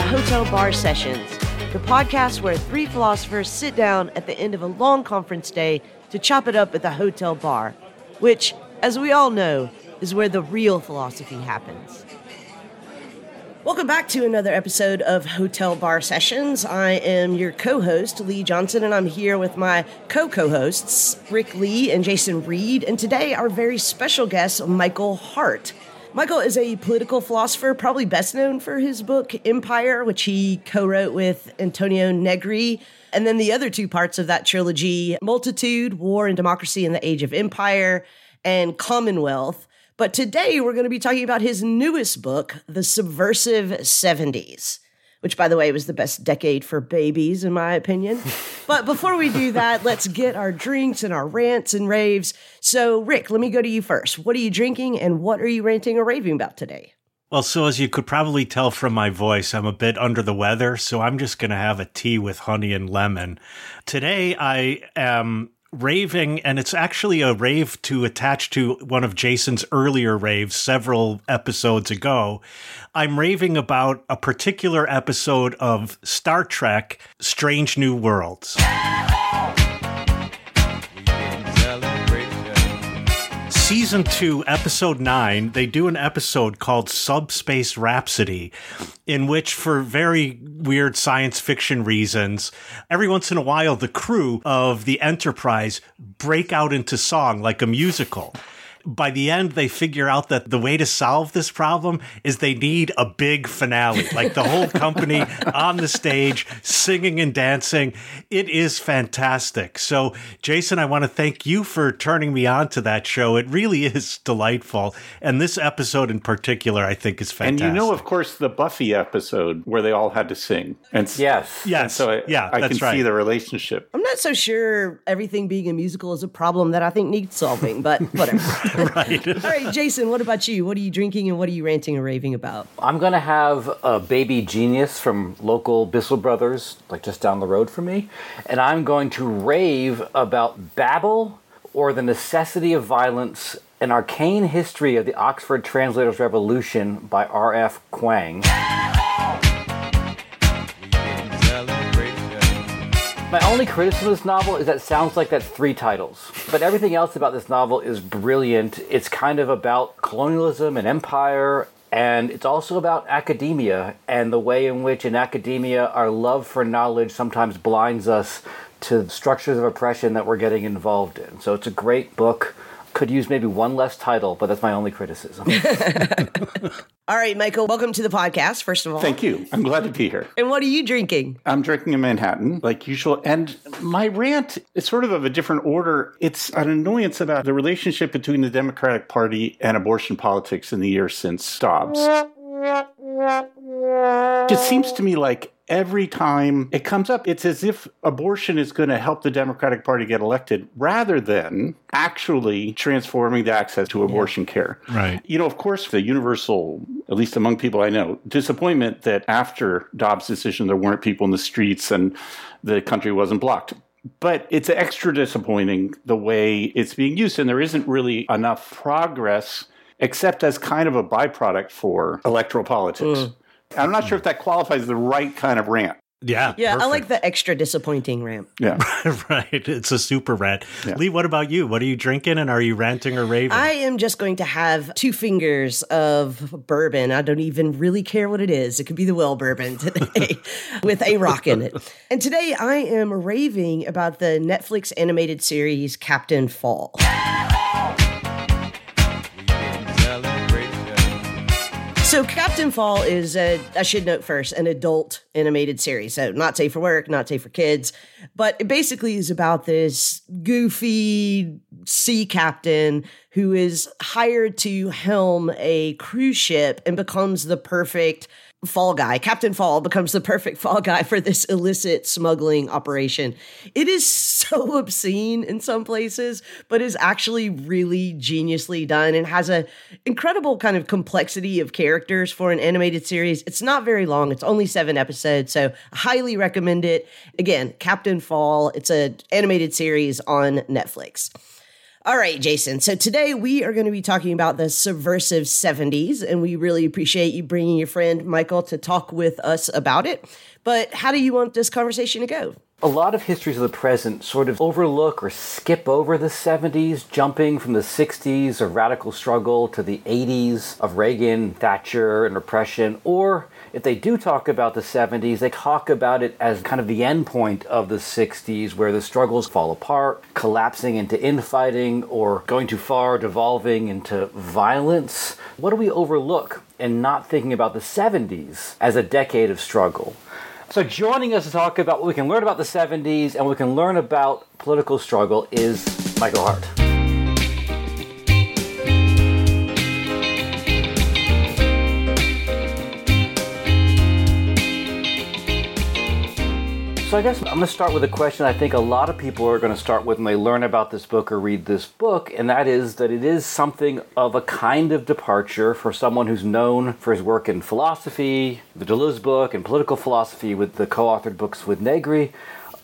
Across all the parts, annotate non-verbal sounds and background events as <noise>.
to Hotel Bar Sessions, the podcast where three philosophers sit down at the end of a long conference day to chop it up at the hotel bar, which, as we all know, is where the real philosophy happens. Welcome back to another episode of Hotel Bar Sessions. I am your co host, Leigh Johnson, and I'm here with my co co hosts, Rick Lee and Jason Read, and today our very special guest, Michael Hardt. Michael is a political philosopher, probably best known for his book Empire, which he co wrote with Antonio Negri. And then the other two parts of that trilogy Multitude, War and Democracy in the Age of Empire, and Commonwealth. But today we're going to be talking about his newest book, The Subversive 70s which by the way was the best decade for babies in my opinion. but before we do that, <laughs> let's get our drinks and our rants and raves. So, Rick, let me go to you first. What are you drinking and what are you ranting or raving about today? Well, so as you could probably tell from my voice, I'm a bit under the weather, so I'm just going to have a tea with honey and lemon. Today, I am raving, and it's actually a rave to attach to one of Jason's earlier raves several episodes ago. I'm raving about a particular episode of Star Trek Strange New Worlds. Season two, episode nine, they do an episode called Subspace Rhapsody, in which, for very weird science fiction reasons, every once in a while the crew of the Enterprise break out into song like a musical by the end, they figure out that the way to solve this problem is they need a big finale, like the whole company <laughs> on the stage singing and dancing. It is fantastic. So, Jason, I want to thank you for turning me on to that show. It really is delightful. And this episode in particular, I think, is fantastic. And you know, of course, the Buffy episode where they all had to sing. And yes, yes. And so I, yeah, I can right. see the relationship. I'm not so sure everything being a musical is a problem that I think needs solving, but whatever. <laughs> <laughs> right. All right, Jason, what about you? What are you drinking and what are you ranting and raving about? I'm going to have a baby genius from local Bissell Brothers, like just down the road from me. And I'm going to rave about Babel or the necessity of violence an arcane history of the Oxford Translators Revolution by R.F. Kuang. My only criticism of this novel is that it sounds like that's three titles. But everything else about this novel is brilliant. It's kind of about colonialism and empire, and it's also about academia and the way in which in academia our love for knowledge sometimes blinds us to structures of oppression that we're getting involved in. So it's a great book could use maybe one less title, but that's my only criticism. <laughs> <laughs> all right, Michael, welcome to the podcast, first of all. Thank you. I'm glad to be here. And what are you drinking? I'm drinking a Manhattan, like usual. And my rant is sort of of a different order. It's an annoyance about the relationship between the Democratic Party and abortion politics in the years since Dobbs. It seems to me like every time it comes up, it's as if abortion is going to help the Democratic Party get elected rather than actually transforming the access to abortion yeah. care. Right. You know, of course, the universal, at least among people I know, disappointment that after Dobbs' decision, there weren't people in the streets and the country wasn't blocked. But it's extra disappointing the way it's being used, and there isn't really enough progress except as kind of a byproduct for electoral politics. Mm. I'm not sure if that qualifies the right kind of rant. Yeah. Yeah, perfect. I like the extra disappointing rant. Yeah. <laughs> right. It's a super rant. Yeah. Leigh, what about you? What are you drinking and are you ranting or raving? I am just going to have two fingers of bourbon. I don't even really care what it is. It could be the well bourbon today <laughs> with a rock in it. And today I am raving about the Netflix animated series Captain Fall. So, Captain Fall is, a, I should note first, an adult animated series. So, not safe for work, not safe for kids. But it basically is about this goofy sea captain who is hired to helm a cruise ship and becomes the perfect fall guy. Captain Fall becomes the perfect fall guy for this illicit smuggling operation. It is so <laughs> obscene in some places, but is actually really geniusly done and has a incredible kind of complexity of characters for an animated series. It's not very long. It's only 7 episodes, so I highly recommend it. Again, Captain Fall. It's an animated series on Netflix. All right, Jason. So today we are going to be talking about the subversive 70s, and we really appreciate you bringing your friend Michael to talk with us about it. But how do you want this conversation to go? A lot of histories of the present sort of overlook or skip over the 70s, jumping from the 60s of radical struggle to the 80s of Reagan, Thatcher, and repression, or if they do talk about the 70s, they talk about it as kind of the end point of the 60s where the struggles fall apart, collapsing into infighting or going too far, devolving into violence. What do we overlook in not thinking about the 70s as a decade of struggle? So, joining us to talk about what we can learn about the 70s and what we can learn about political struggle is Michael Hardt. So I guess I'm going to start with a question I think a lot of people are going to start with when they learn about this book or read this book, and that is that it is something of a kind of departure for someone who's known for his work in philosophy, the Deleuze book, and political philosophy with the co-authored books with Negri.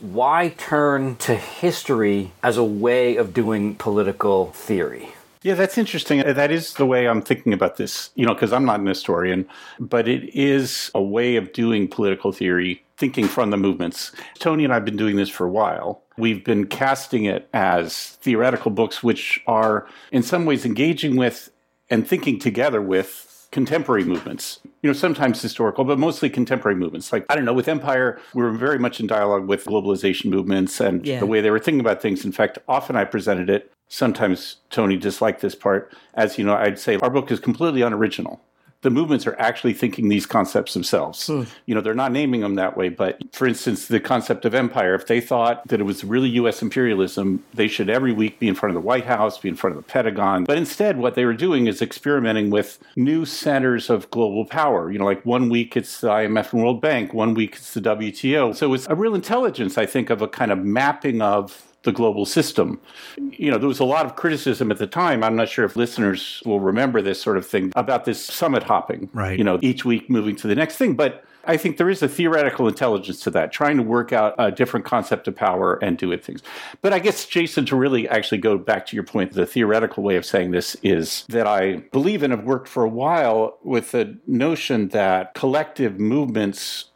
Why turn to history as a way of doing political theory? Yeah, that's interesting. That is the way I'm thinking about this, you know, because I'm not an historian, but it is a way of doing political theory, thinking from the movements. Tony and I have been doing this for a while. We've been casting it as theoretical books, which are in some ways engaging with and thinking together with contemporary movements. You know, sometimes historical, but mostly contemporary movements. Like, I don't know, with Empire, we were very much in dialogue with globalization movements and Yeah. the way they were thinking about things. In fact, often I presented it sometimes Tony disliked this part. As you know, I'd say our book is completely unoriginal. The movements are actually thinking these concepts themselves. Hmm. You know, they're not naming them that way, but for instance, the concept of empire, if they thought that it was really US imperialism, they should every week be in front of the White House, be in front of the Pentagon. But instead, what they were doing is experimenting with new centers of global power. You know, like one week it's the IMF and World Bank, one week it's the WTO. So it's a real intelligence, I think, of a kind of mapping of the global system. You know, there was a lot of criticism at the time. I'm not sure if listeners will remember this sort of thing about this summit hopping. Right. You know, each week moving to the next thing. But I think there is a theoretical intelligence to that, trying to work out a different concept of power and do it things. But I guess, Jason, to really actually go back to your point, the theoretical way of saying this is that I believe and have worked for a while with the notion that collective movements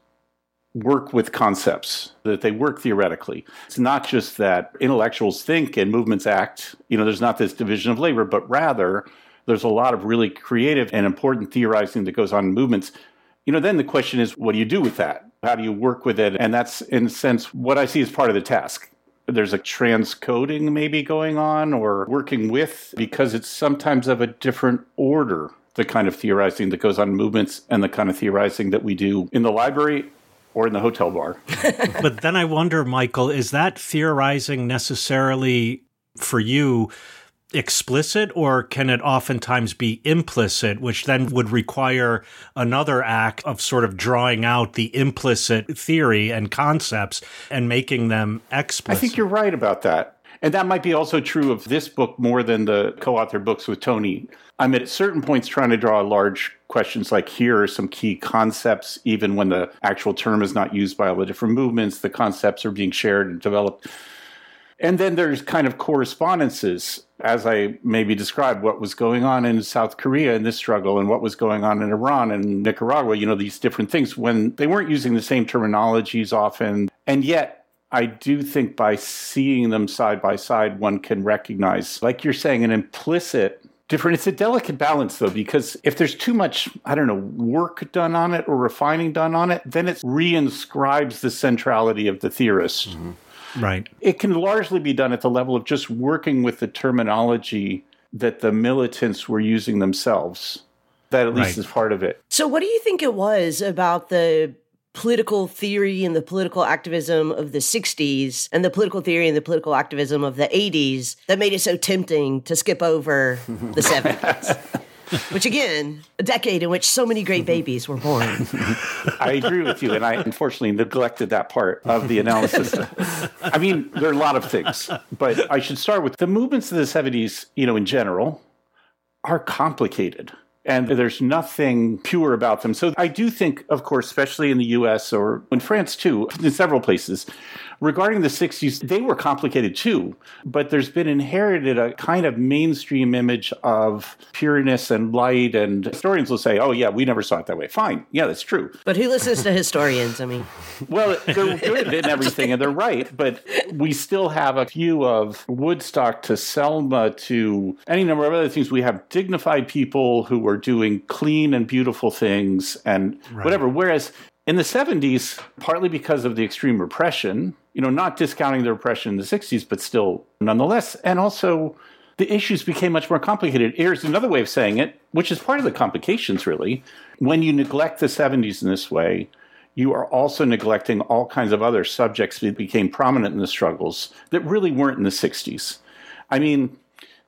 work with concepts, that they work theoretically. It's not just that intellectuals think and movements act. You know, there's not this division of labor, but rather there's a lot of really creative and important theorizing that goes on in movements. You know, then the question is, what do you do with that? How do you work with it? And that's, in a sense, what I see as part of the task. There's a transcoding maybe going on or working with because it's sometimes of a different order, the kind of theorizing that goes on in movements and the kind of theorizing that we do in the library or in the hotel bar. <laughs> but then I wonder, Michael, is that theorizing necessarily for you explicit, or can it oftentimes be implicit, which then would require another act of sort of drawing out the implicit theory and concepts and making them explicit? I think you're right about that. And that might be also true of this book more than the co author books with Tony. I'm at certain points trying to draw large questions like here are some key concepts, even when the actual term is not used by all the different movements, the concepts are being shared and developed. And then there's kind of correspondences, as I maybe described what was going on in South Korea in this struggle and what was going on in Iran and Nicaragua, you know, these different things when they weren't using the same terminologies often. And yet, I do think by seeing them side by side, one can recognize, like you're saying, an implicit different. It's a delicate balance, though, because if there's too much, I don't know, work done on it or refining done on it, then it reinscribes the centrality of the theorist. Mm-hmm. right. It can largely be done at the level of just working with the terminology that the militants were using themselves. That at least Right. is part of it. So, what do you think it was about the political theory and the political activism of the 60s and the political theory and the political activism of the 80s that made it so tempting to skip over the 70s? <laughs> Which, again, a decade in which so many great babies were born. <laughs> I agree with you, and I unfortunately neglected that part of the analysis. I mean, there are a lot of things, but I should start with the movements of the 70s, you know, in general, are complicated. And there's nothing pure about them. So I do think, of course, especially in the US or in France too, in several places, regarding the 60s, they were complicated too, but there's been inherited a kind of mainstream image of pureness and light, and historians will say, oh, yeah, we never saw it that way. Fine. Yeah, that's true. But who listens to historians? I mean, <laughs> well, they're good in everything, and they're right, but we still have a view of Woodstock to Selma to any number of other things. We have dignified people who were doing clean and beautiful things and right. whatever. Whereas in the 70s, partly because of the extreme repression, you know, not discounting the repression in the 60s, but still nonetheless, and also the issues became much more complicated. Here's another way of saying it, which is part of the complications, really. When you neglect the 70s in this way, you are also neglecting all kinds of other subjects that became prominent in the struggles that really weren't in the 60s. I mean,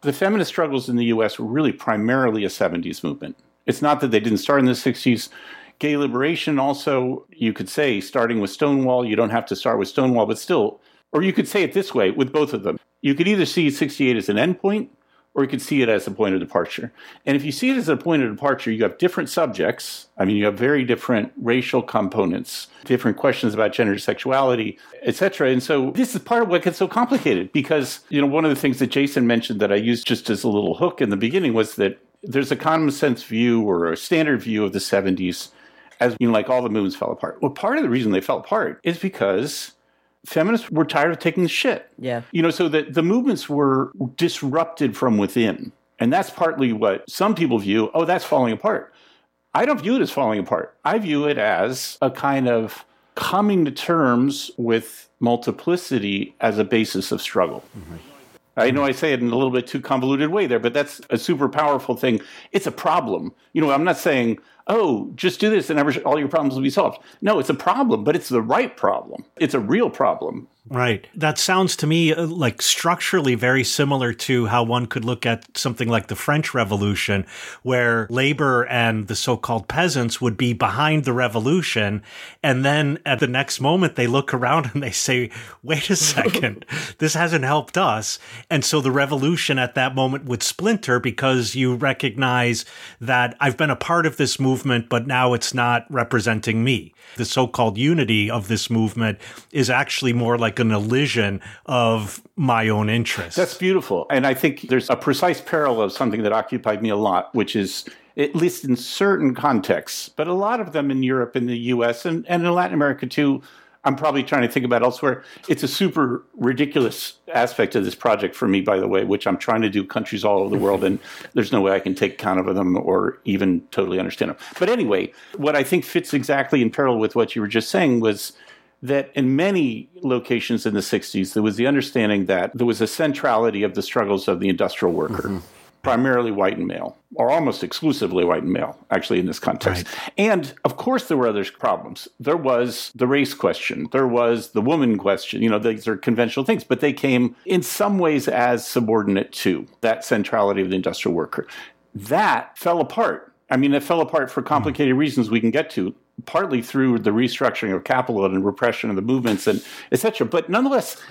the feminist struggles in the US were really primarily a 70s movement. It's not that they didn't start in the 60s. Gay liberation also, you could say, starting with Stonewall, you don't have to start with Stonewall, but still, or you could say it this way with both of them. You could either see 68 as an endpoint, or you could see it as a point of departure. And if you see it as a point of departure, you have different subjects. I mean, you have very different racial components, different questions about gender, sexuality, etc. And so this is part of what gets so complicated because, you know, one of the things that Jason mentioned that I used just as a little hook in the beginning was that there's a common sense view or a standard view of the 70s as you know, like all the movements fell apart. Well, part of the reason they fell apart is because feminists were tired of taking the shit. Yeah. You know, so that the movements were disrupted from within. And that's partly what some people view, oh, that's falling apart. I don't view it as falling apart. I view it as a kind of coming to terms with multiplicity as a basis of struggle. Mm-hmm. I know I say it in a little bit too convoluted way there, but that's a super powerful thing. It's a problem. You know, I'm not saying, oh, just do this and all your problems will be solved. No, it's a problem, but it's the right problem. It's a real problem. Right. That sounds to me uh, like structurally very similar to how one could look at something like the French Revolution, where labor and the so called peasants would be behind the revolution. And then at the next moment, they look around <laughs> and they say, wait a second, <laughs> this hasn't helped us. And so the revolution at that moment would splinter because you recognize that I've been a part of this movement, but now it's not representing me. The so called unity of this movement is actually more like an elision of my own interests. That's beautiful. And I think there's a precise parallel of something that occupied me a lot, which is at least in certain contexts, but a lot of them in Europe and the US and, and in Latin America too. I'm probably trying to think about elsewhere. It's a super ridiculous aspect of this project for me, by the way, which I'm trying to do countries all over the world, and <laughs> there's no way I can take count of them or even totally understand them. But anyway, what I think fits exactly in parallel with what you were just saying was that in many locations in the 60s, there was the understanding that there was a centrality of the struggles of the industrial worker. Mm-hmm primarily white and male, or almost exclusively white and male, actually, in this context. Right. And of course, there were other problems. There was the race question, there was the woman question. You know, these are conventional things, but they came in some ways as subordinate to that centrality of the industrial worker. That fell apart. I mean, it fell apart for complicated mm. reasons we can get to partly through the restructuring of capital and repression of the movements and etc. But nonetheless,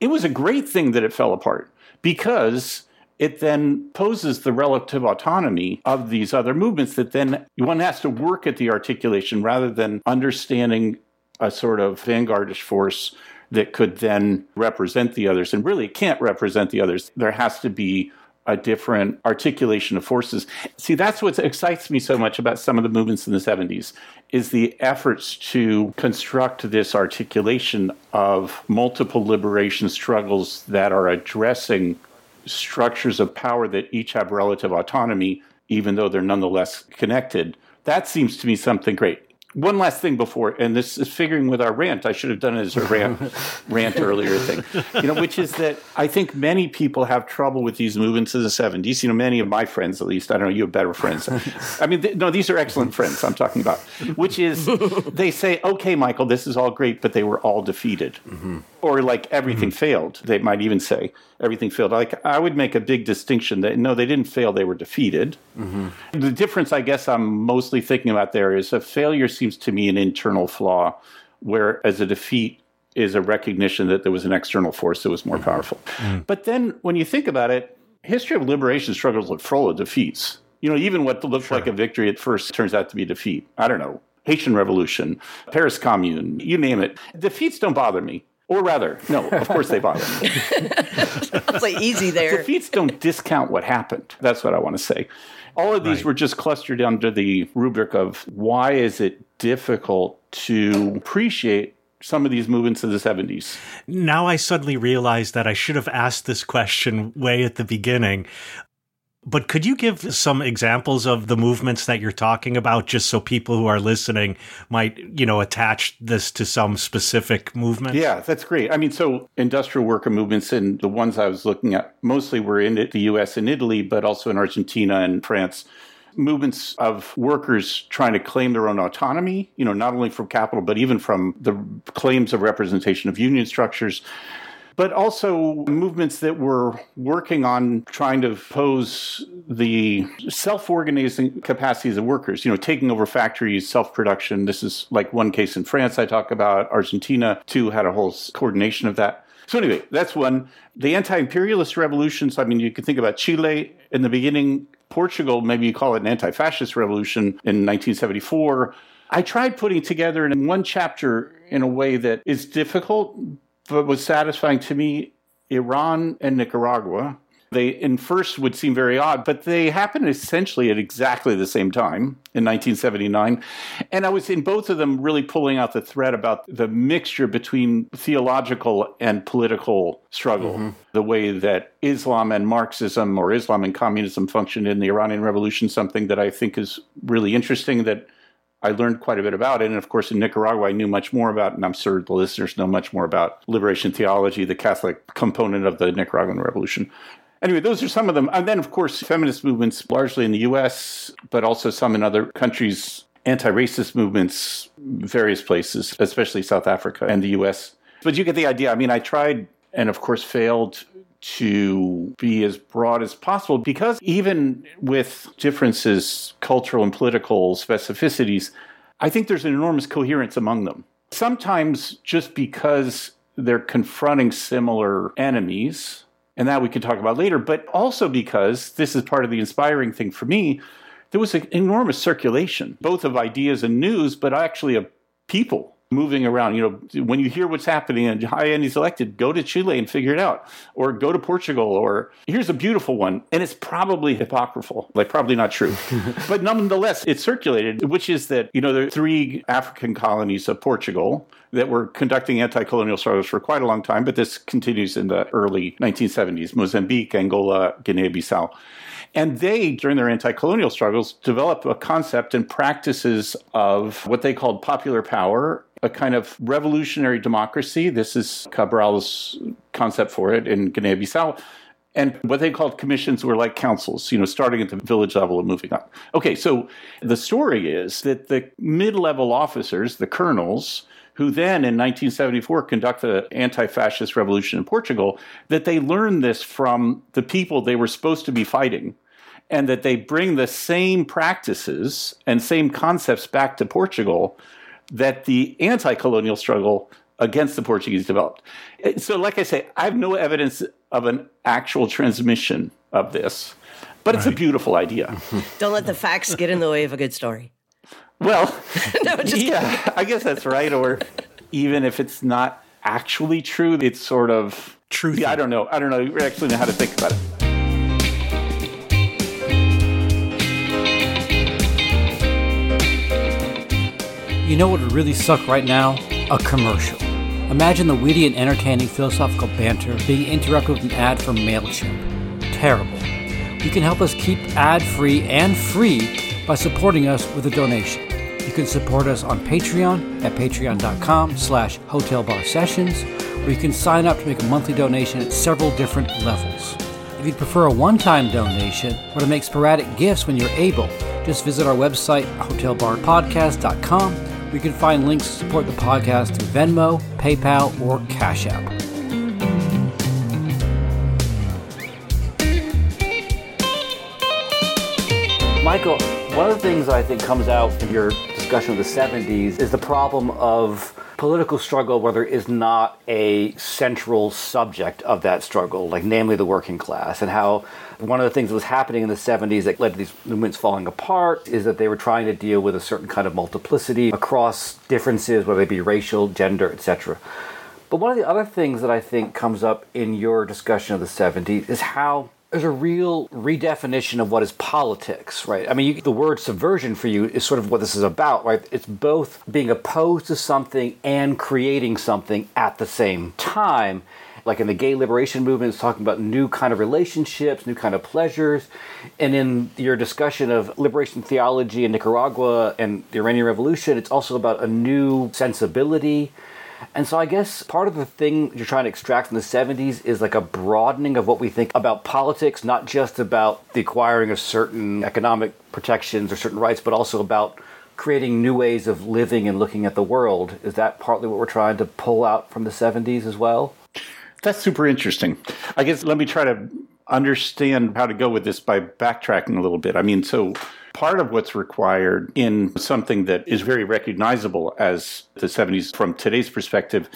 it was a great thing that it fell apart because it then poses the relative autonomy of these other movements that then one has to work at the articulation rather than understanding a sort of vanguardish force that could then represent the others. And really, can't represent the others. There has to be a different articulation of forces. See, that's what excites me so much about some of the movements in the 70s is the efforts to construct this articulation of multiple liberation struggles that are addressing structures of power that each have relative autonomy even though they're nonetheless connected. That seems to me something great one last thing before, and this is figuring with our rant. I should have done it as a rant, <laughs> rant earlier thing, you know, which is that I think many people have trouble with these movements of the '70s. You know, many of my friends, at least, I don't know, you have better friends. I mean, th- no, these are excellent friends. I'm talking about, which is they say, okay, Michael, this is all great, but they were all defeated, mm-hmm. or like everything mm-hmm. failed. They might even say everything failed. Like I would make a big distinction that no, they didn't fail; they were defeated. Mm-hmm. The difference, I guess, I'm mostly thinking about there is a failure seems to me an internal flaw, whereas a defeat is a recognition that there was an external force that was more mm-hmm. powerful. Mm-hmm. But then when you think about it, history of liberation struggles are full of defeats. You know, even what looks sure. like a victory at first turns out to be defeat. I don't know. Haitian Revolution, Paris Commune, you name it. Defeats don't bother me. Or rather, no, of course they bother <laughs> me. it's like easy there. Defeats don't discount what happened. That's what I want to say. All of these right. were just clustered under the rubric of why is it difficult to appreciate some of these movements of the 70s. Now I suddenly realize that I should have asked this question way at the beginning. But could you give some examples of the movements that you're talking about just so people who are listening might, you know, attach this to some specific movement? Yeah, that's great. I mean, so industrial worker movements and the ones I was looking at mostly were in the US and Italy, but also in Argentina and France movements of workers trying to claim their own autonomy, you know, not only from capital, but even from the claims of representation of union structures, but also movements that were working on trying to pose the self-organizing capacities of workers, you know, taking over factories, self-production. This is like one case in France I talk about. Argentina, too, had a whole coordination of that. So anyway, that's one. The anti-imperialist revolutions, I mean, you can think about Chile in the beginning Portugal, maybe you call it an anti fascist revolution in 1974. I tried putting together in one chapter in a way that is difficult, but was satisfying to me Iran and Nicaragua they in first would seem very odd, but they happened essentially at exactly the same time in 1979. And I was in both of them really pulling out the thread about the mixture between theological and political struggle, mm-hmm. the way that Islam and Marxism or Islam and communism functioned in the Iranian Revolution, something that I think is really interesting that I learned quite a bit about it. And of course, in Nicaragua, I knew much more about, and I'm sure the listeners know much more about liberation theology, the Catholic component of the Nicaraguan Revolution. Anyway, those are some of them. And then, of course, feminist movements largely in the US, but also some in other countries, anti racist movements, various places, especially South Africa and the US. But you get the idea. I mean, I tried and, of course, failed to be as broad as possible because even with differences, cultural and political specificities, I think there's an enormous coherence among them. Sometimes just because they're confronting similar enemies and that we can talk about later, but also because this is part of the inspiring thing for me. There was an enormous circulation, both of ideas and news, but actually of people moving around. You know, when you hear what's happening and Allende elected, go to Chile and figure it out, or go to Portugal, or here's a beautiful one, and it's probably apocryphal, like probably not true, <laughs> but nonetheless, it circulated, which is that you know there are three African colonies of Portugal that were conducting anti-colonial struggles for quite a long time, but this continues in the early 1970s: Mozambique, Angola, Guinea-Bissau. And they, during their anti colonial struggles, developed a concept and practices of what they called popular power a kind of revolutionary democracy. This is Cabral's concept for it in Guinea Bissau. And what they called commissions were like councils, you know, starting at the village level and moving up. Okay, so the story is that the mid level officers, the colonels, who then in 1974 conduct the anti fascist revolution in Portugal, that they learned this from the people they were supposed to be fighting. And that they bring the same practices and same concepts back to Portugal that the anti colonial struggle against the Portuguese developed. So, like I say, I have no evidence of an actual transmission of this, but it's a beautiful idea. <laughs> Don't let the facts get in the way of a good story. Well, <laughs> no, yeah, I guess that's right. Or even if it's not actually true, it's sort of true. Yeah, I don't know. I don't know. actually know how to think about it. You know what would really suck right now? A commercial. Imagine the witty and entertaining philosophical banter being interrupted with an ad from MailChimp. Terrible. You can help us keep ad free and free by supporting us with a donation. You can support us on Patreon at patreon.com slash hotelbarsessions, or you can sign up to make a monthly donation at several different levels. If you'd prefer a one-time donation or to make sporadic gifts when you're able, just visit our website, hotelbarpodcast.com you can find links to support the podcast through Venmo, PayPal, or Cash App. Michael, one of the things I think comes out in your discussion of the 70s is the problem of political struggle where there is not a central subject of that struggle, like namely the working class, and how one of the things that was happening in the 70s that led to these movements falling apart is that they were trying to deal with a certain kind of multiplicity across differences, whether they be racial, gender, etc. But one of the other things that I think comes up in your discussion of the 70s is how there's a real redefinition of what is politics, right? I mean, you, the word subversion for you is sort of what this is about, right? It's both being opposed to something and creating something at the same time. Like in the gay liberation movement, it's talking about new kind of relationships, new kind of pleasures. And in your discussion of liberation theology in Nicaragua and the Iranian Revolution, it's also about a new sensibility and so I guess part of the thing you're trying to extract from the 70s is like a broadening of what we think about politics, not just about the acquiring of certain economic protections or certain rights, but also about creating new ways of living and looking at the world. Is that partly what we're trying to pull out from the 70s as well? That's super interesting. I guess let me try to understand how to go with this by backtracking a little bit. I mean, so part of what's required in something that is very recognizable as the 70s from today's perspective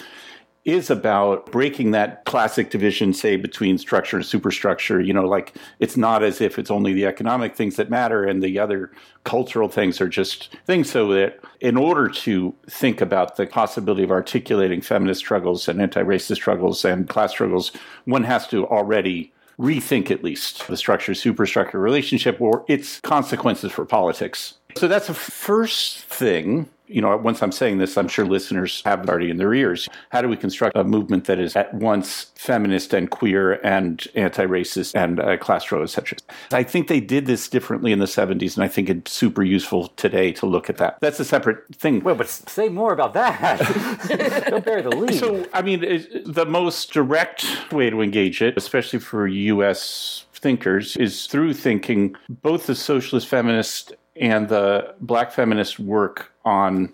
is about breaking that classic division, say, between structure and superstructure. You know, like it's not as if it's only the economic things that matter and the other cultural things are just things. So that in order to think about the possibility of articulating feminist struggles and anti racist struggles and class struggles, one has to already rethink at least the structure superstructure relationship or its consequences for politics. So that's the first thing you know, once I'm saying this, I'm sure listeners have it already in their ears. How do we construct a movement that is at once feminist and queer and anti-racist and uh, class struggle, etc.? I think they did this differently in the 70s, and I think it's super useful today to look at that. That's a separate thing. Well, but say more about that. <laughs> Don't bury the lead. So, I mean, the most direct way to engage it, especially for U.S. thinkers, is through thinking both the socialist feminist and the black feminist work on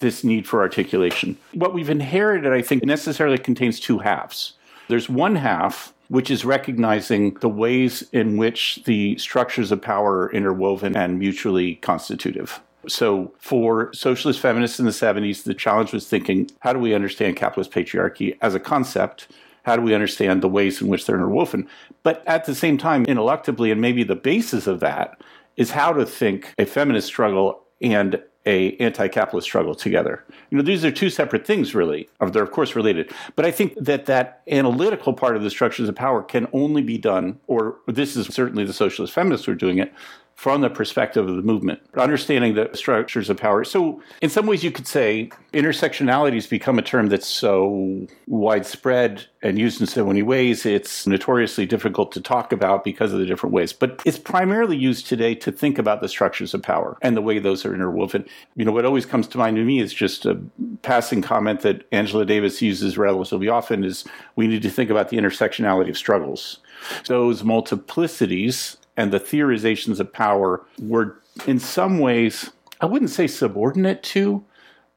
this need for articulation. What we've inherited, I think, necessarily contains two halves. There's one half, which is recognizing the ways in which the structures of power are interwoven and mutually constitutive. So, for socialist feminists in the 70s, the challenge was thinking how do we understand capitalist patriarchy as a concept? How do we understand the ways in which they're interwoven? But at the same time, ineluctably, and maybe the basis of that is how to think a feminist struggle and a anti-capitalist struggle together. You know, these are two separate things, really. They're of course related, but I think that that analytical part of the structures of power can only be done, or this is certainly the socialist feminists who are doing it, from the perspective of the movement, understanding the structures of power. So, in some ways, you could say intersectionality has become a term that's so widespread and used in so many ways, it's notoriously difficult to talk about because of the different ways. But it's primarily used today to think about the structures of power and the way those are interwoven. You know, what always comes to mind to me is just a passing comment that Angela Davis uses relatively often is we need to think about the intersectionality of struggles. Those multiplicities and the theorizations of power were in some ways, I wouldn't say subordinate to,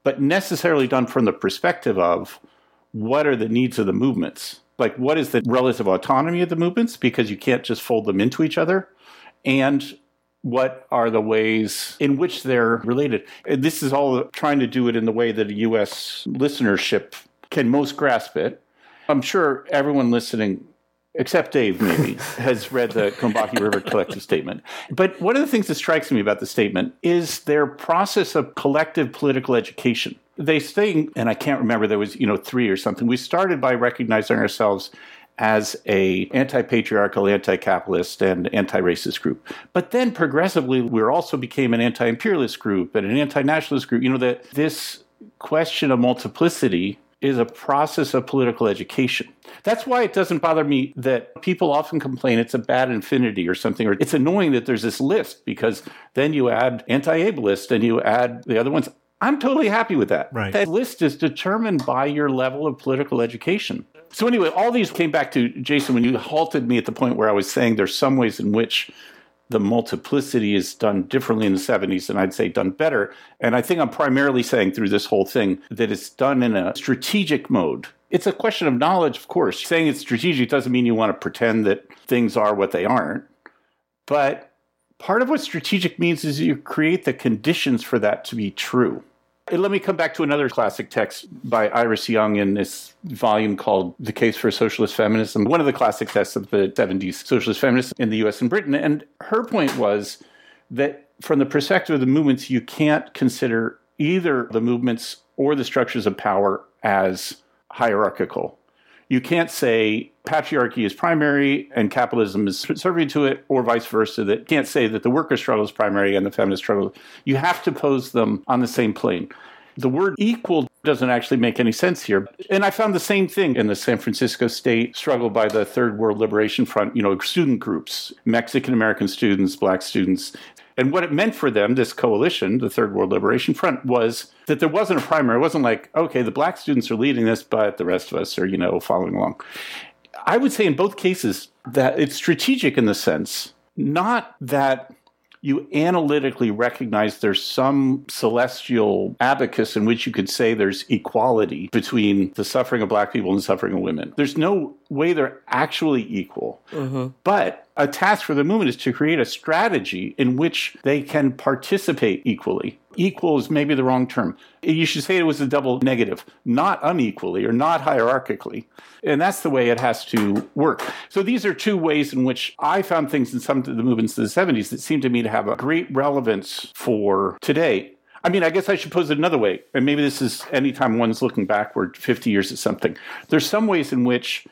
but necessarily done from the perspective of what are the needs of the movements? Like, what is the relative autonomy of the movements? Because you can't just fold them into each other. And what are the ways in which they're related? This is all trying to do it in the way that a U.S. listenership can most grasp it. I'm sure everyone listening except Dave maybe, <laughs> has read the Combahee River Collective Statement. But one of the things that strikes me about the statement is their process of collective political education. They say, and I can't remember, there was, you know, three or something. We started by recognizing ourselves as a anti-patriarchal, anti-capitalist, and anti-racist group. But then progressively, we also became an anti-imperialist group and an anti-nationalist group. You know, that this question of multiplicity is a process of political education. That's why it doesn't bother me that people often complain it's a bad infinity or something, or it's annoying that there's this list because then you add anti ableist and you add the other ones. I'm totally happy with that. Right. That list is determined by your level of political education. So, anyway, all these came back to Jason when you halted me at the point where I was saying there's some ways in which the multiplicity is done differently in the 70s and I'd say done better. And I think I'm primarily saying through this whole thing that it's done in a strategic mode. It's a question of knowledge, of course. Saying it's strategic doesn't mean you want to pretend that things are what they aren't. But part of what strategic means is you create the conditions for that to be true. Let me come back to another classic text by Iris Young in this volume called The Case for Socialist Feminism, one of the classic texts of the 70s socialist feminists in the US and Britain. And her point was that from the perspective of the movements, you can't consider either the movements or the structures of power as hierarchical. You can't say patriarchy is primary and capitalism is serving to it, or vice versa. That can't say that the worker struggle is primary and the feminist struggle. You have to pose them on the same plane. The word equal doesn't actually make any sense here. And I found the same thing in the San Francisco State struggle by the Third World Liberation Front, you know, student groups, Mexican American students, black students. And what it meant for them, this coalition, the Third World Liberation Front, was that there wasn't a primary. It wasn't like, okay, the black students are leading this, but the rest of us are, you know, following along. I would say in both cases that it's strategic in the sense, not that you analytically recognize there's some celestial abacus in which you could say there's equality between the suffering of black people and the suffering of women. There's no way they're actually equal. Mm-hmm. But a task for the movement is to create a strategy in which they can participate equally. Equal is maybe the wrong term. You should say it was a double negative, not unequally or not hierarchically. And that's the way it has to work. So these are two ways in which I found things in some of the movements of the 70s that seem to me to have a great relevance for today. I mean, I guess I should pose it another way. And maybe this is anytime one's looking backward 50 years at something. There's some ways in which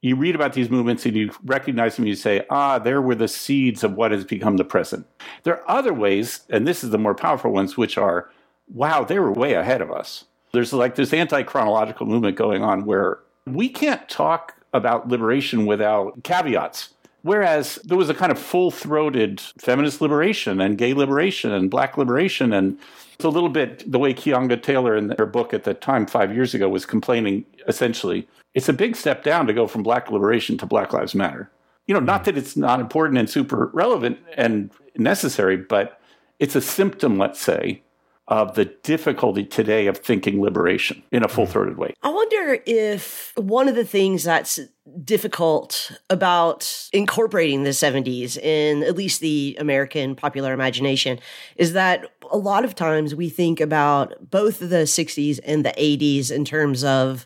you read about these movements and you recognize them you say, ah, there were the seeds of what has become the present. There are other ways, and this is the more powerful ones, which are, wow, they were way ahead of us. There's like this anti chronological movement going on where we can't talk about liberation without caveats. Whereas there was a kind of full throated feminist liberation and gay liberation and black liberation. And it's a little bit the way Keeanga Taylor in her book at the time, five years ago, was complaining essentially it's a big step down to go from black liberation to Black Lives Matter. You know, not mm. that it's not important and super relevant and necessary, but it's a symptom, let's say, of the difficulty today of thinking liberation in a mm. full throated way. I wonder if one of the things that's difficult about incorporating the 70s in at least the American popular imagination is that a lot of times we think about both the 60s and the 80s in terms of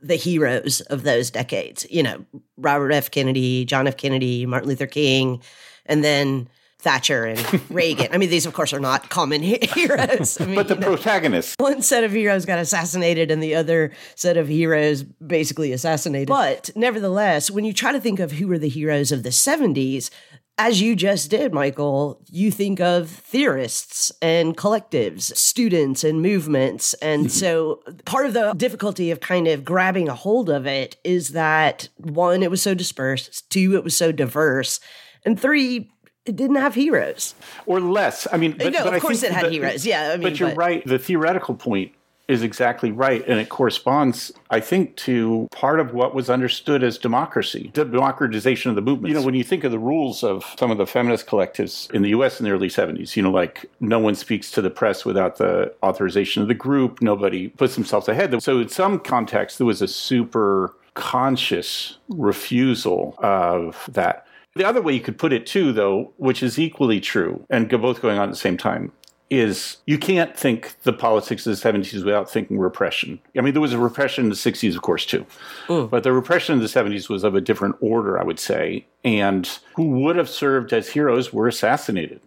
the heroes of those decades. You know, Robert F. Kennedy, John F. Kennedy, Martin Luther King, and then Thatcher and <laughs> Reagan. I mean, these, of course, are not common <laughs> heroes. I mean, but the protagonists. One set of heroes got assassinated and the other set of heroes basically assassinated. But nevertheless, when you try to think of who were the heroes of the 70s, as you just did, Michael, you think of theorists and collectives, students and movements. And mm-hmm. so part of the difficulty of kind of grabbing a hold of it is that one, it was so dispersed, two, it was so diverse, and three, it didn't have heroes. Or less. I mean, uh, but, no, but of course it had heroes. Yeah. I mean, but you're but, right. The theoretical point is exactly right. And it corresponds, I think, to part of what was understood as democracy, the democratization of the movement. You know, when you think of the rules of some of the feminist collectives in the US in the early 70s, you know, like no one speaks to the press without the authorization of the group, nobody puts themselves ahead. So, in some context, there was a super conscious refusal of that. The other way you could put it, too, though, which is equally true and both going on at the same time, is you can't think the politics of the 70s without thinking repression. I mean, there was a repression in the 60s, of course, too. Mm. But the repression in the 70s was of a different order, I would say. And who would have served as heroes were assassinated.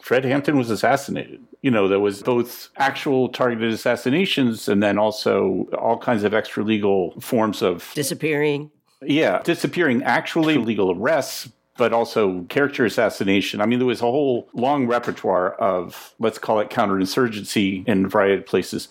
Fred Hampton was assassinated. You know, there was both actual targeted assassinations and then also all kinds of extra legal forms of disappearing. Yeah, disappearing, actually legal arrests, but also character assassination. I mean, there was a whole long repertoire of, let's call it counterinsurgency in a variety of places.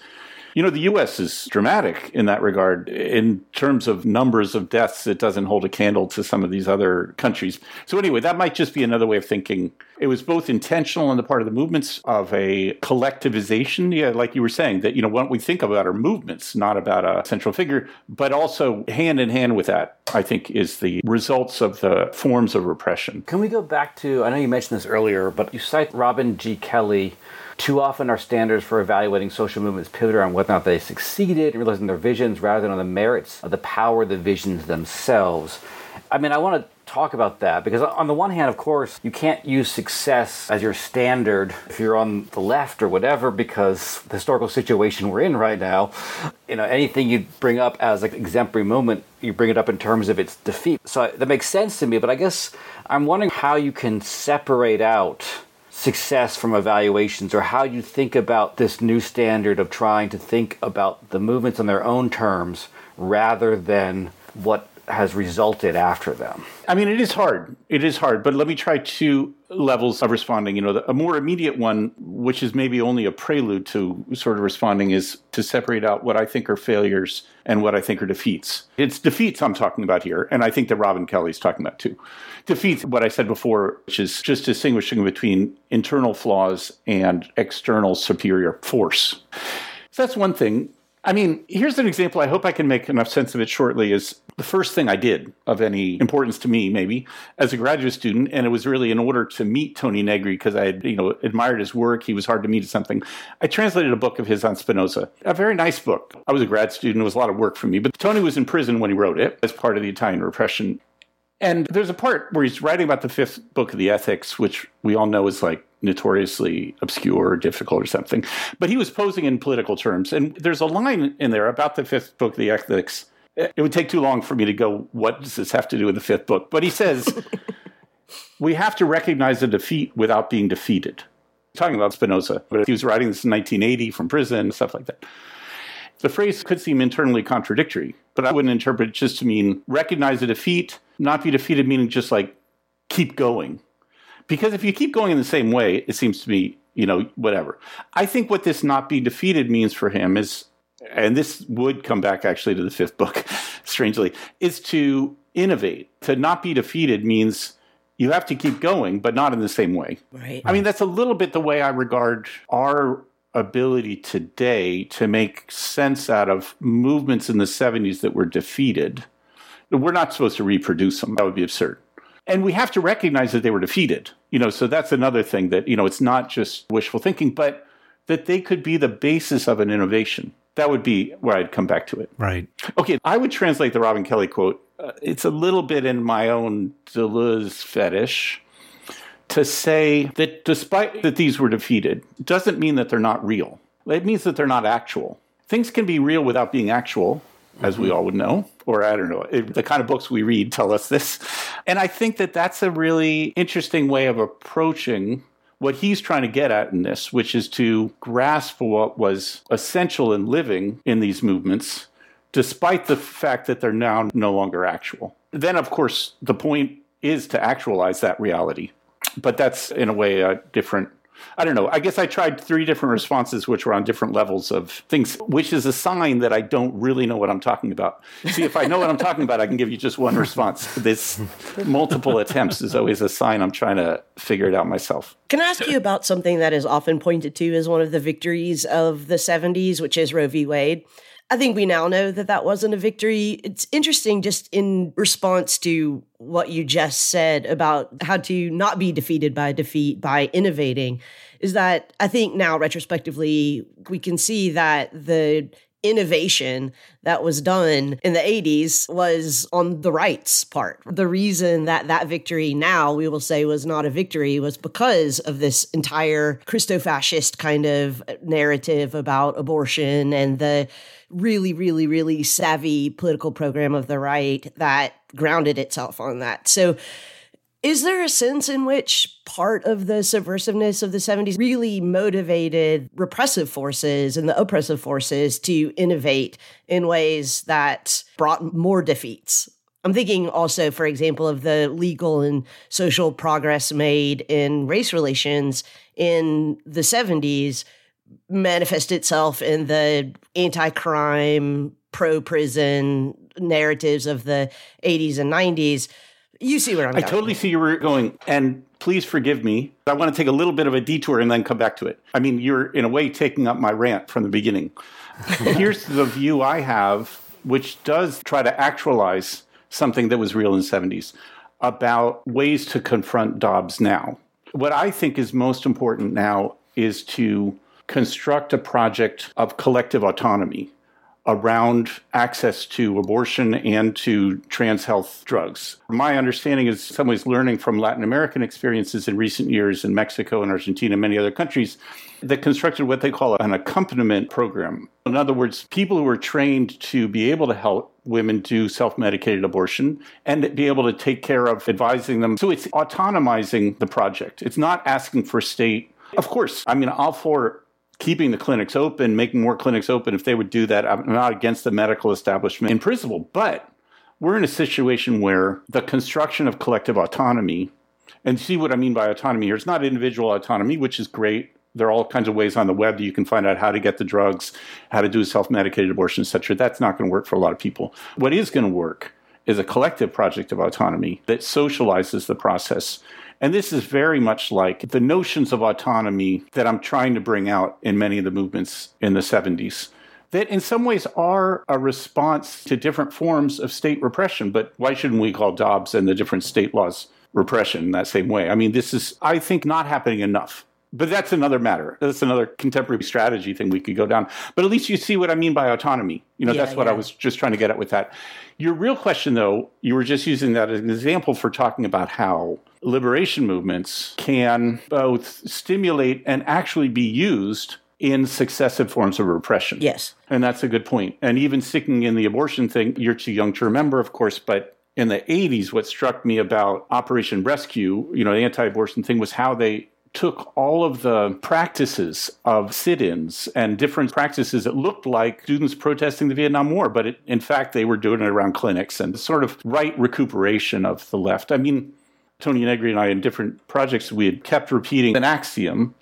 You know, the U.S. is dramatic in that regard. In terms of numbers of deaths, it doesn't hold a candle to some of these other countries. So, anyway, that might just be another way of thinking. It was both intentional on the part of the movements of a collectivization, yeah, like you were saying, that, you know, what we think about are movements, not about a central figure, but also hand in hand with that, I think, is the results of the forms of repression. Can we go back to, I know you mentioned this earlier, but you cite Robin G. Kelley Too often, our standards for evaluating social movements pivot around whether or not they succeeded in realizing their visions rather than on the merits of the power of the visions themselves. I mean, I want to talk about that because on the one hand of course you can't use success as your standard if you're on the left or whatever because the historical situation we're in right now you know anything you bring up as an exemplary moment you bring it up in terms of its defeat so that makes sense to me but i guess i'm wondering how you can separate out success from evaluations or how you think about this new standard of trying to think about the movements on their own terms rather than what has resulted after them? I mean, it is hard. It is hard, but let me try two levels of responding. You know, a more immediate one, which is maybe only a prelude to sort of responding, is to separate out what I think are failures and what I think are defeats. It's defeats I'm talking about here, and I think that Robin Kelley's talking about too. Defeats, what I said before, which is just distinguishing between internal flaws and external superior force. So that's one thing. I mean, here's an example. I hope I can make enough sense of it shortly. Is the first thing I did of any importance to me, maybe as a graduate student, and it was really in order to meet Tony Negri because I had, you know, admired his work. He was hard to meet at something. I translated a book of his on Spinoza, a very nice book. I was a grad student; it was a lot of work for me. But Tony was in prison when he wrote it as part of the Italian repression. And there's a part where he's writing about the fifth book of the Ethics, which we all know is like notoriously obscure or difficult or something. But he was posing in political terms. And there's a line in there about the fifth book the Ethics. It would take too long for me to go, what does this have to do with the fifth book? But he says, <laughs> we have to recognize a defeat without being defeated. Talking about Spinoza, but he was writing this in 1980 from prison, stuff like that. The phrase could seem internally contradictory, but I wouldn't interpret it just to mean recognize a defeat, not be defeated, meaning just like keep going. Because if you keep going in the same way, it seems to me, you know, whatever. I think what this not be defeated means for him is, and this would come back actually to the fifth <laughs> book, strangely, is to innovate. To not be defeated means you have to keep going, but not in the same way. Right. I mean, that's a little bit the way I regard our ability today to make sense out of movements in the 70s that were defeated. We're not supposed to reproduce them. That would be absurd and we have to recognize that they were defeated you know so that's another thing that you know it's not just wishful thinking but that they could be the basis of an innovation. That would be where i'd come back to it. Right. Okay i would translate the robin Kelley quote uh, it's a little bit in my own deleuze fetish to say that despite that these were defeated doesn't mean that they're not real. It means that they're not actual. Things can be real without being actual as we all would know, or I don't know, it, the kind of books we read tell us this. And I think that that's a really interesting way of approaching what he's trying to get at in this, which is to grasp what was essential in living in these movements, despite the fact that they're now no longer actual. Then, of course, the point is to actualize that reality. But that's, in a way, a different I don't know. I guess I tried three different responses, which were on different levels of things, which is a sign that I don't really know what I'm talking about. See, if I know what I'm talking about, I can give you just one response. This multiple attempts is always a sign I'm trying to figure it out myself. Can I ask you about something that is often pointed to as one of the victories of the 70s, which is Roe v. Wade? I think we now know that that wasn't a victory. It's interesting just in response to what you just said about how to not be defeated by defeat by innovating is that I think now retrospectively we can see that the innovation that was done in the 80s was on the right's part. The reason that that victory now we will say was not a victory was because of this entire Christo-fascist kind of narrative about abortion and the really, really, really savvy political program of the right that grounded itself on that. So is there a sense in which part of the subversiveness of the 70s really motivated repressive forces and the oppressive forces to innovate in ways that brought more defeats? I'm thinking also, for example, of the legal and social progress made in race relations in the 70s manifest itself in the anti-crime, pro-prison narratives of the 80s and 90s you see where I'm I going. totally see where you're going. And please forgive me. I want to take a little bit of a detour and then come back to it. I mean, you're in a way taking up my rant from the beginning. <laughs> Here's the view I have, which does try to actualize something that was real in the 70s about ways to confront Dobbs now. What I think is most important now is to construct a project of collective autonomy around access to abortion and to trans health drugs. My understanding is, some ways, learning from Latin American experiences in recent years in Mexico and Argentina and many other countries that constructed what they call an accompaniment program. In other words, people who are trained to be able to help women do self medicated abortion and be able to take care of advising them. So it's autonomizing the project. It's not asking for state. Of course, I mean, all for keeping the clinics open, making more clinics open. If they would do that, I'm not against the medical establishment in principle, but we're in a situation where the construction of collective autonomy, and see what I mean by autonomy here, it's not individual autonomy, which is great. There are all kinds of ways on the web that you can find out how to get the drugs, how to do self-medicated abortion, etc. That's not going to work for a lot of people. What is going to work is a collective project of autonomy that socializes the process and this is very much like the notions of autonomy that I'm trying to bring out in many of the movements in the 70s that in some ways are a response to different forms of state repression. But why shouldn't we call Dobbs and the different state laws repression in that same way? I mean, this is, I think, not happening enough. But that's another matter. That's another contemporary strategy thing we could go down. But at least you see what I mean by autonomy. You know, yeah, that's what yeah. I was just trying to get at with that. Your real question, though, you were just using that as an example for talking about how liberation movements can both stimulate and actually be used in successive forms of repression. Yes. And that's a good point. And even sticking in the abortion thing, you're too young to remember, of course, but in the 80s, what struck me about Operation Rescue, you know, the anti abortion thing, was how they took all of the practices of sit ins and different practices that looked like students protesting the Vietnam War, but it, in fact, they were doing it around clinics and the sort of right recuperation of the left. I mean, Tony Negri and I, in different projects, we had kept repeating an axiom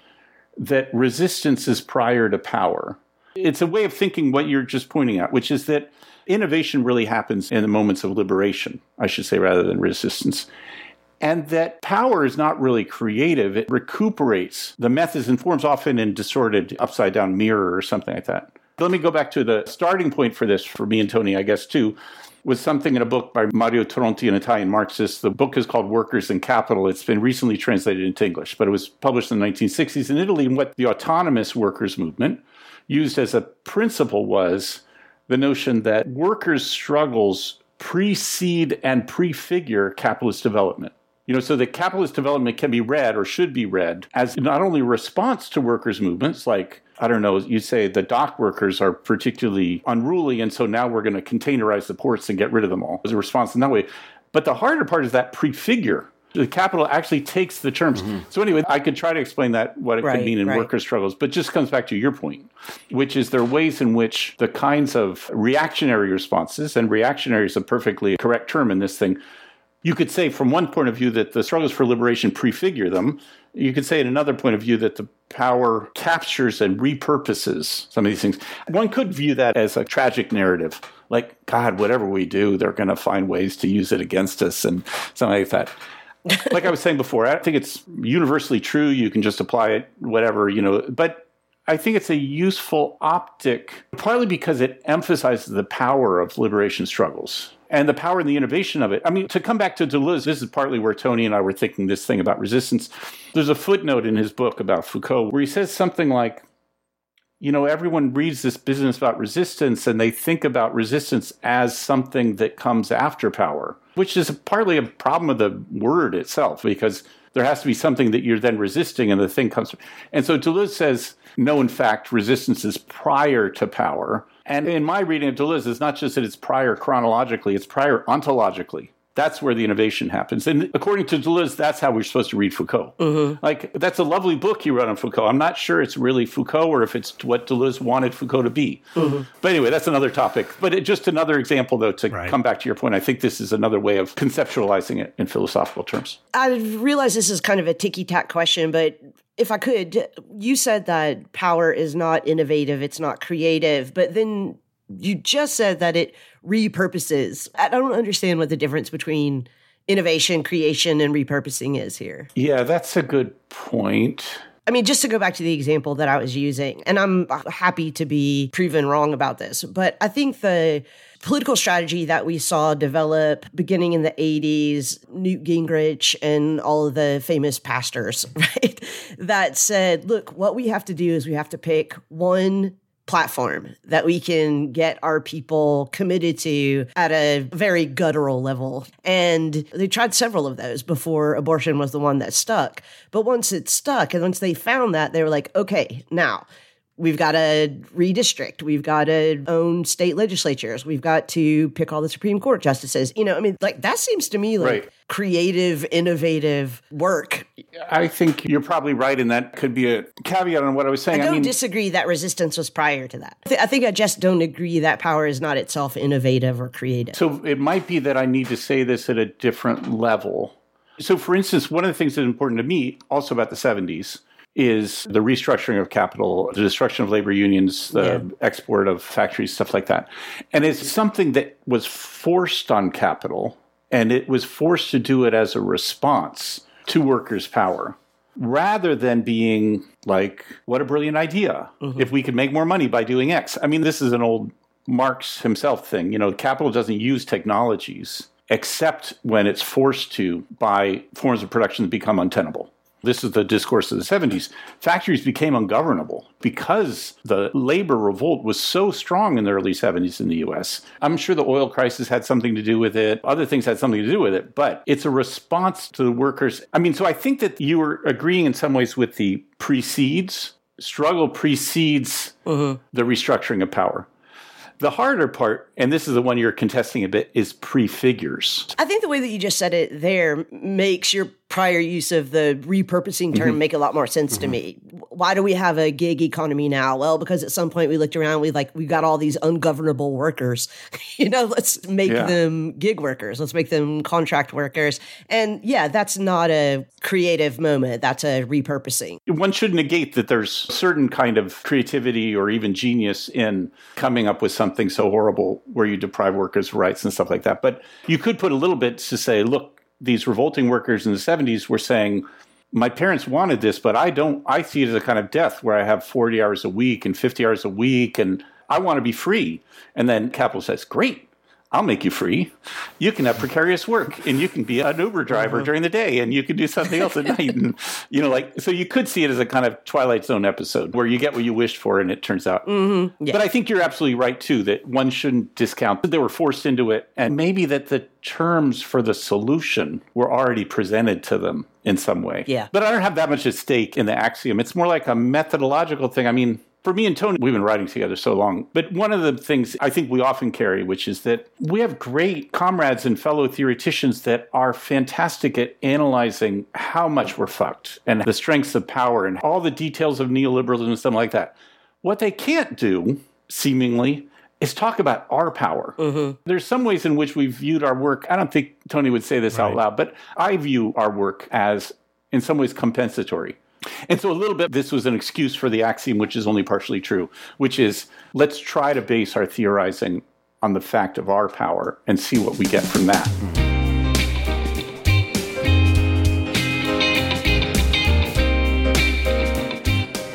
that resistance is prior to power. It's a way of thinking what you're just pointing out, which is that innovation really happens in the moments of liberation, I should say, rather than resistance. And that power is not really creative, it recuperates the methods and forms, often in distorted upside down mirror or something like that. Let me go back to the starting point for this, for me and Tony, I guess, too, was something in a book by Mario Tronti, an Italian Marxist. The book is called Workers and Capital. It's been recently translated into English, but it was published in the 1960s in Italy. And what the autonomous workers movement used as a principle was the notion that workers' struggles precede and prefigure capitalist development. You know, so that capitalist development can be read or should be read as not only a response to workers' movements like I don't know, you say the dock workers are particularly unruly, and so now we're going to containerize the ports and get rid of them all as a response in that way. But the harder part is that prefigure. The capital actually takes the terms. Mm-hmm. So anyway, I could try to explain that what it right, could mean in right. worker struggles, but just comes back to your point, which is there are ways in which the kinds of reactionary responses, and reactionary is a perfectly correct term in this thing, you could say from one point of view that the struggles for liberation prefigure them. You could say in another point of view that the power captures and repurposes some of these things. One could view that as a tragic narrative. Like, God, whatever we do, they're going to find ways to use it against us and something like that. <laughs> like I was saying before, I think it's universally true. You can just apply it, whatever, you know, but I think it's a useful optic, partly because it emphasizes the power of liberation struggles and the power and the innovation of it. I mean, to come back to Deleuze, this is partly where Tony and I were thinking this thing about resistance. There's a footnote in his book about Foucault where he says something like, you know, everyone reads this business about resistance and they think about resistance as something that comes after power, which is partly a problem of the word itself because there has to be something that you're then resisting and the thing comes. And so Deleuze says, no, in fact, resistance is prior to power. And in my reading of Deleuze, it's not just that it's prior chronologically, it's prior ontologically. That's where the innovation happens. And according to Deleuze, that's how we're supposed to read Foucault. Mm-hmm. Like, that's a lovely book he wrote on Foucault. I'm not sure it's really Foucault or if it's what Deleuze wanted Foucault to be. Mm-hmm. But anyway, that's another topic. But it, just another example, though, to right. come back to your point, I think this is another way of conceptualizing it in philosophical terms. I realize this is kind of a ticky tack question, but if I could, you said that power is not innovative, it's not creative, but then you just said that it repurposes. I don't understand what the difference between innovation, creation, and repurposing is here. Yeah, that's a good point. I mean, just to go back to the example that I was using, and I'm happy to be proven wrong about this, but I think the political strategy that we saw develop beginning in the 80s, Newt Gingrich and all of the famous pastors, <laughs> right? that said, look, what we have to do is we have to pick one platform that we can get our people committed to at a very guttural level. And they tried several of those before abortion was the one that stuck. But once it stuck, and once they found that, they were like, okay, now We've got to redistrict. We've got to own state legislatures. We've got to pick all the Supreme Court justices. You know, I mean, like that seems to me like right. creative, innovative work. I think you're probably right, and that could be a caveat on what I was saying. I don't I mean, disagree that resistance was prior to that. I think I just don't agree that power is not itself innovative or creative. So it might be that I need to say this at a different level. So, for instance, one of the things that's important to me also about the 70s is the restructuring of capital, the destruction of labor unions, the yeah. export of factories, stuff like that. And it's something that was forced on capital, and it was forced to do it as a response to workers' power. Rather than being like, what a brilliant idea. Mm-hmm. If we could make more money by doing X. I mean, this is an old Marx himself thing. You know, capital doesn't use technologies except when it's forced to by forms of production that become untenable. This is the discourse of the 70s. Factories became ungovernable because the labor revolt was so strong in the early 70s in the US. I'm sure the oil crisis had something to do with it, other things had something to do with it, but it's a response to the workers. I mean, so I think that you were agreeing in some ways with the precedes, struggle precedes uh-huh. the restructuring of power. The harder part, and this is the one you're contesting a bit, is prefigures. I think the way that you just said it there makes your prior use of the repurposing term mm-hmm. make a lot more sense mm-hmm. to me. Why do we have a gig economy now? Well, because at some point we looked around, we like we got all these ungovernable workers. <laughs> you know, let's make yeah. them gig workers. Let's make them contract workers. And yeah, that's not a creative moment. That's a repurposing. One should negate that there's certain kind of creativity or even genius in coming up with something so horrible where you deprive workers' rights and stuff like that. But you could put a little bit to say, look, these revolting workers in the 70s were saying, my parents wanted this, but I don't, I see it as a kind of death where I have 40 hours a week and 50 hours a week and I want to be free. And then capital says, great, I'll make you free. You can have precarious work and you can be an Uber driver uh-huh. during the day and you can do something else at night. And, you know, like, so you could see it as a kind of Twilight Zone episode where you get what you wished for and it turns out. Mm-hmm. Yeah. But I think you're absolutely right, too, that one shouldn't discount that they were forced into it and maybe that the terms for the solution were already presented to them in some way. Yeah. But I don't have that much at stake in the axiom. It's more like a methodological thing. I mean, for me and Tony, we've been writing together so long. But one of the things I think we often carry, which is that we have great comrades and fellow theoreticians that are fantastic at analyzing how much we're fucked and the strengths of power and all the details of neoliberalism and stuff like that. What they can't do, seemingly, is talk about our power. Mm-hmm. There's some ways in which we've viewed our work. I don't think Tony would say this right. out loud, but I view our work as, in some ways, compensatory. And so, a little bit, this was an excuse for the axiom, which is only partially true, which is let's try to base our theorizing on the fact of our power and see what we get from that.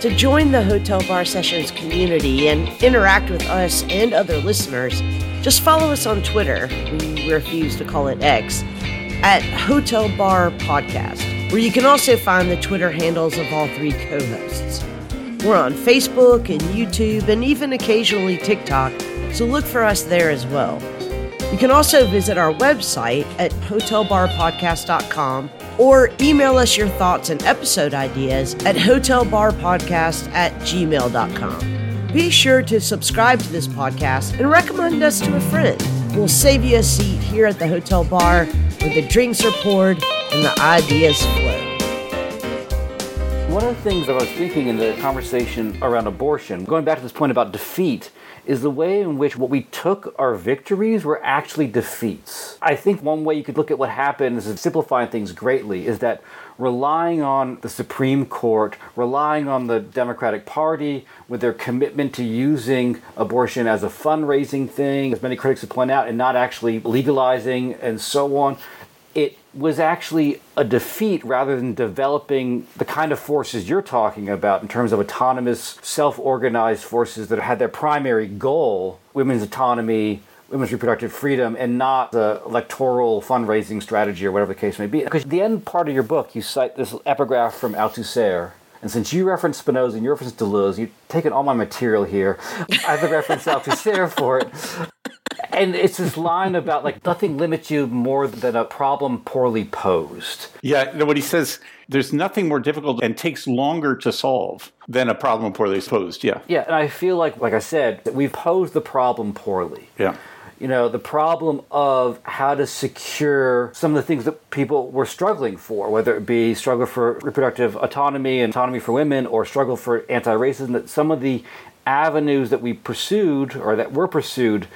To join the Hotel Bar Sessions community and interact with us and other listeners, just follow us on Twitter. We refuse to call it X at Hotel Bar Podcast where you can also find the Twitter handles of all three co hosts. We're on Facebook and YouTube and even occasionally TikTok, so look for us there as well. You can also visit our website at hotelbarpodcast.com or email us your thoughts and episode ideas at hotelbarpodcast at gmail.com. Be sure to subscribe to this podcast and recommend us to a friend. We'll save you a seat here at the hotel bar where the drinks are poured and the ideas flow. One of the things that I was thinking in the conversation around abortion, going back to this point about defeat, is the way in which what we took our victories were actually defeats. I think one way you could look at what happened, this is simplifying things greatly, is that relying on the Supreme Court, relying on the Democratic Party with their commitment to using abortion as a fundraising thing, as many critics have pointed out, and not actually legalizing and so on, it was actually a defeat rather than developing the kind of forces you're talking about in terms of autonomous, self organized forces that had their primary goal women's autonomy, women's reproductive freedom and not the electoral fundraising strategy or whatever the case may be. Because the end part of your book, you cite this epigraph from Althusser. And since you reference Spinoza and you reference Deleuze, you've taken all my material here. I have the reference Althusser for it. And it's this line about like nothing limits you more than a problem poorly posed. Yeah, you know what he says, there's nothing more difficult and takes longer to solve than a problem poorly posed. Yeah. Yeah, and I feel like, like I said, that we've posed the problem poorly. Yeah. You know, the problem of how to secure some of the things that people were struggling for, whether it be struggle for reproductive autonomy and autonomy for women or struggle for anti racism, that some of the avenues that we pursued or that were pursued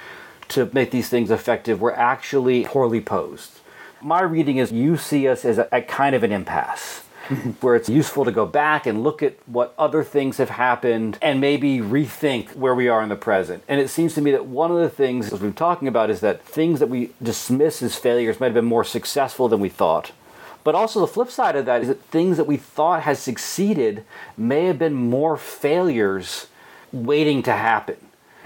to make these things effective were actually poorly posed. My reading is you see us as a, a kind of an impasse. <laughs> where it's useful to go back and look at what other things have happened and maybe rethink where we are in the present. And it seems to me that one of the things, as we've been talking about, is that things that we dismiss as failures might have been more successful than we thought. But also the flip side of that is that things that we thought has succeeded may have been more failures waiting to happen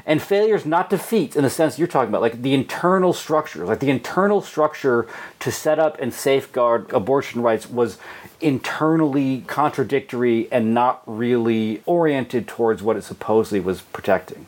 and failures not defeats in the sense you're talking about like the internal structure. Like the internal structure to set up and safeguard abortion rights was internally contradictory and not really oriented towards what it supposedly was protecting.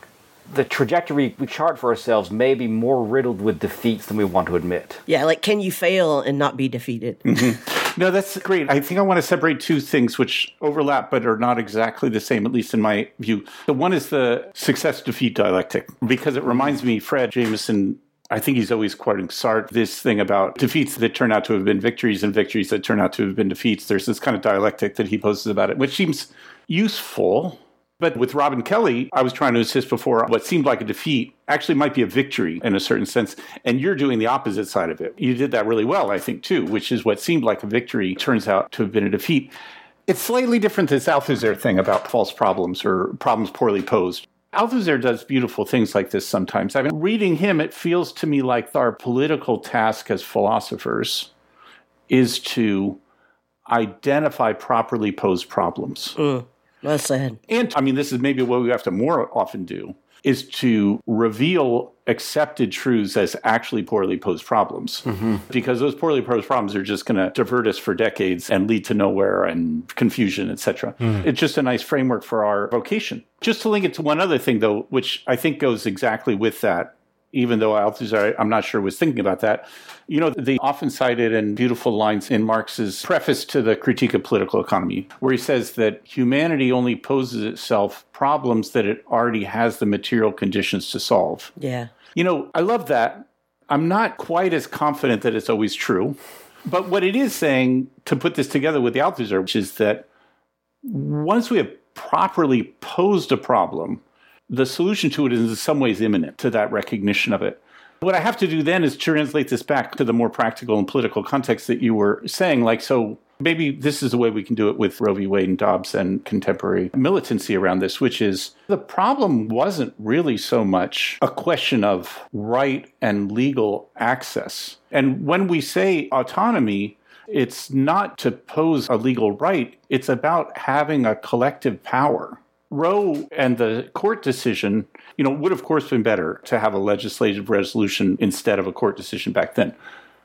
The trajectory we chart for ourselves may be more riddled with defeats than we want to admit. Yeah, like can you fail and not be defeated? Mm-hmm. No, that's great. I think I want to separate two things which overlap but are not exactly the same, at least in my view. The one is the success defeat dialectic, because it reminds me, Fred Jameson. I think he's always quoting Sartre, this thing about defeats that turn out to have been victories and victories that turn out to have been defeats. There's this kind of dialectic that he poses about it, which seems useful. But with Robin Kelley, I was trying to insist before what seemed like a defeat actually might be a victory in a certain sense. And you're doing the opposite side of it. You did that really well, I think, too, which is what seemed like a victory turns out to have been a defeat. It's slightly different than Althusser thing about false problems or problems poorly posed. Althusser does beautiful things like this sometimes. I mean, reading him, it feels to me like our political task as philosophers is to identify properly posed problems. Well said. And I mean, this is maybe what we have to more often do is to reveal accepted truths as actually poorly posed problems. Mm-hmm. Because those poorly posed problems are just going to divert us for decades and lead to nowhere and confusion, etc. Mm. It's just a nice framework for our vocation. Just to link it to one other thing, though, which I think goes exactly with that, even though Althusser, I'm not sure, was thinking about that. You know, the often cited and beautiful lines in Marx's preface to the Critique of Political Economy, where he says that humanity only poses itself problems that it already has the material conditions to solve. Yeah. You know, I love that. I'm not quite as confident that it's always true. But what it is saying, to put this together with the Althusser, which is that once we have properly posed a problem, the solution to it is in some ways imminent to that recognition of it. What I have to do then is translate this back to the more practical and political context that you were saying. Like, so maybe this is the way we can do it with Roe v. Wade and Dobbs and contemporary militancy around this, which is the problem wasn't really so much a question of right and legal access. And when we say autonomy, it's not to pose a legal right, it's about having a collective power. Roe and the court decision, you know, would of course been better to have a legislative resolution instead of a court decision back then.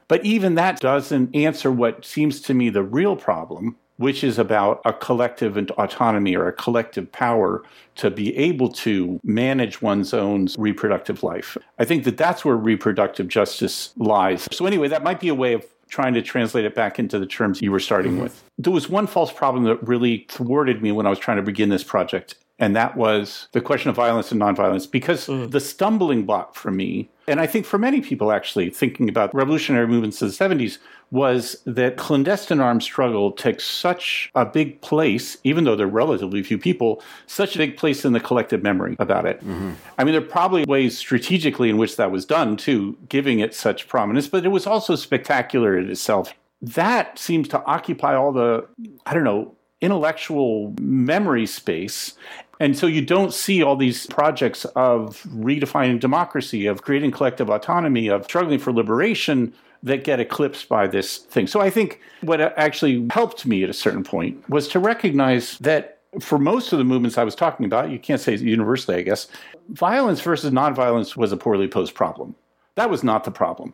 But even that doesn't answer what seems to me the real problem, which is about a collective autonomy or a collective power to be able to manage one's own reproductive life. I think that that's where reproductive justice lies. So, anyway, that might be a way of trying to translate it back into the terms you were starting mm-hmm. with. There was one false problem that really thwarted me when I was trying to begin this project, and that was the question of violence and nonviolence. Because mm. the stumbling block for me, and I think for many people actually thinking about revolutionary movements of the 70s, was that clandestine armed struggle takes such a big place, even though there are relatively few people, such a big place in the collective memory about it. Mm-hmm. I mean, there are probably ways strategically in which that was done too, giving it such prominence, but it was also spectacular in itself. That seems to occupy all the, I don't know, intellectual memory space. And so you don't see all these projects of redefining democracy, of creating collective autonomy, of struggling for liberation that get eclipsed by this thing. So I think what actually helped me at a certain point was to recognize that for most of the movements I was talking about, you can't say universally, I guess, violence versus nonviolence was a poorly posed problem. That was not the problem.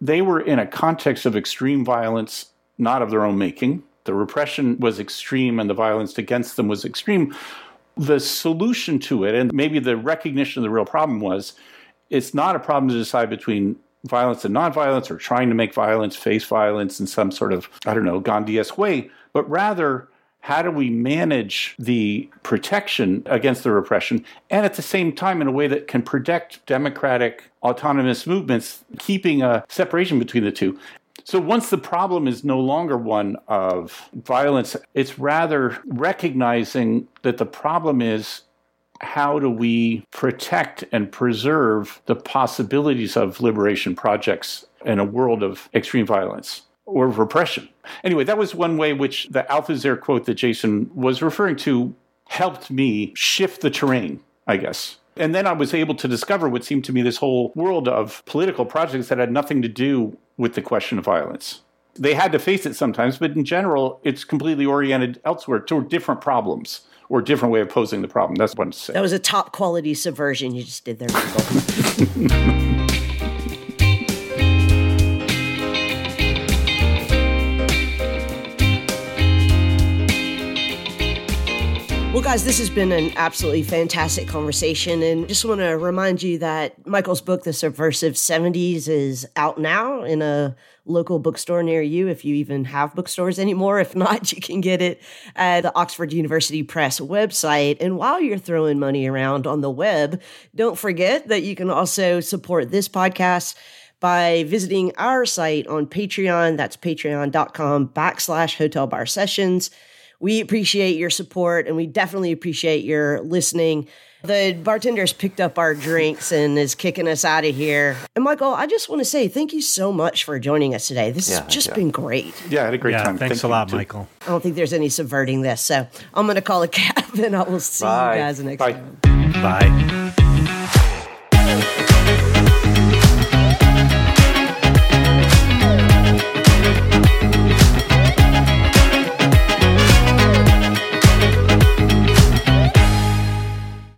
They were in a context of extreme violence, not of their own making. The repression was extreme and the violence against them was extreme. The solution to it, and maybe the recognition of the real problem was it's not a problem to decide between violence and nonviolence or trying to make violence face violence in some sort of, I don't know, Gandhi-esque way, but rather how do we manage the protection against the repression and at the same time in a way that can protect democratic autonomous movements, keeping a separation between the two? So once the problem is no longer one of violence, it's rather recognizing that the problem is how do we protect and preserve the possibilities of liberation projects in a world of extreme violence? or repression. Anyway, that was one way which the Althusser quote that Jason was referring to helped me shift the terrain, I guess. And then I was able to discover what seemed to me this whole world of political projects that had nothing to do with the question of violence. They had to face it sometimes, but in general, it's completely oriented elsewhere toward different problems or different way of posing the problem. That's what I'm saying. That was a top quality subversion you just did there, <laughs> guys, this has been an absolutely fantastic conversation. And just want to remind you that Michael's book, The Subversive 70s, is out now in a local bookstore near you, if you even have bookstores anymore. If not, <laughs> you can get it at the Oxford University Press website. And while you're throwing money around on the web, don't forget that you can also support this podcast by visiting our site on Patreon. That's patreon.com backslash hotel bar sessions. We appreciate your support and we definitely appreciate your listening. The bartender's picked up our drinks and is kicking us out of here. And Michael, I just want to say thank you so much for joining us today. This yeah, has just been great. Yeah, I had a great yeah, time. Thanks thank a lot, Michael. I don't think there's any subverting this. So I'm going to call a cap <laughs> and I will see Bye. you guys next Bye. time. Bye.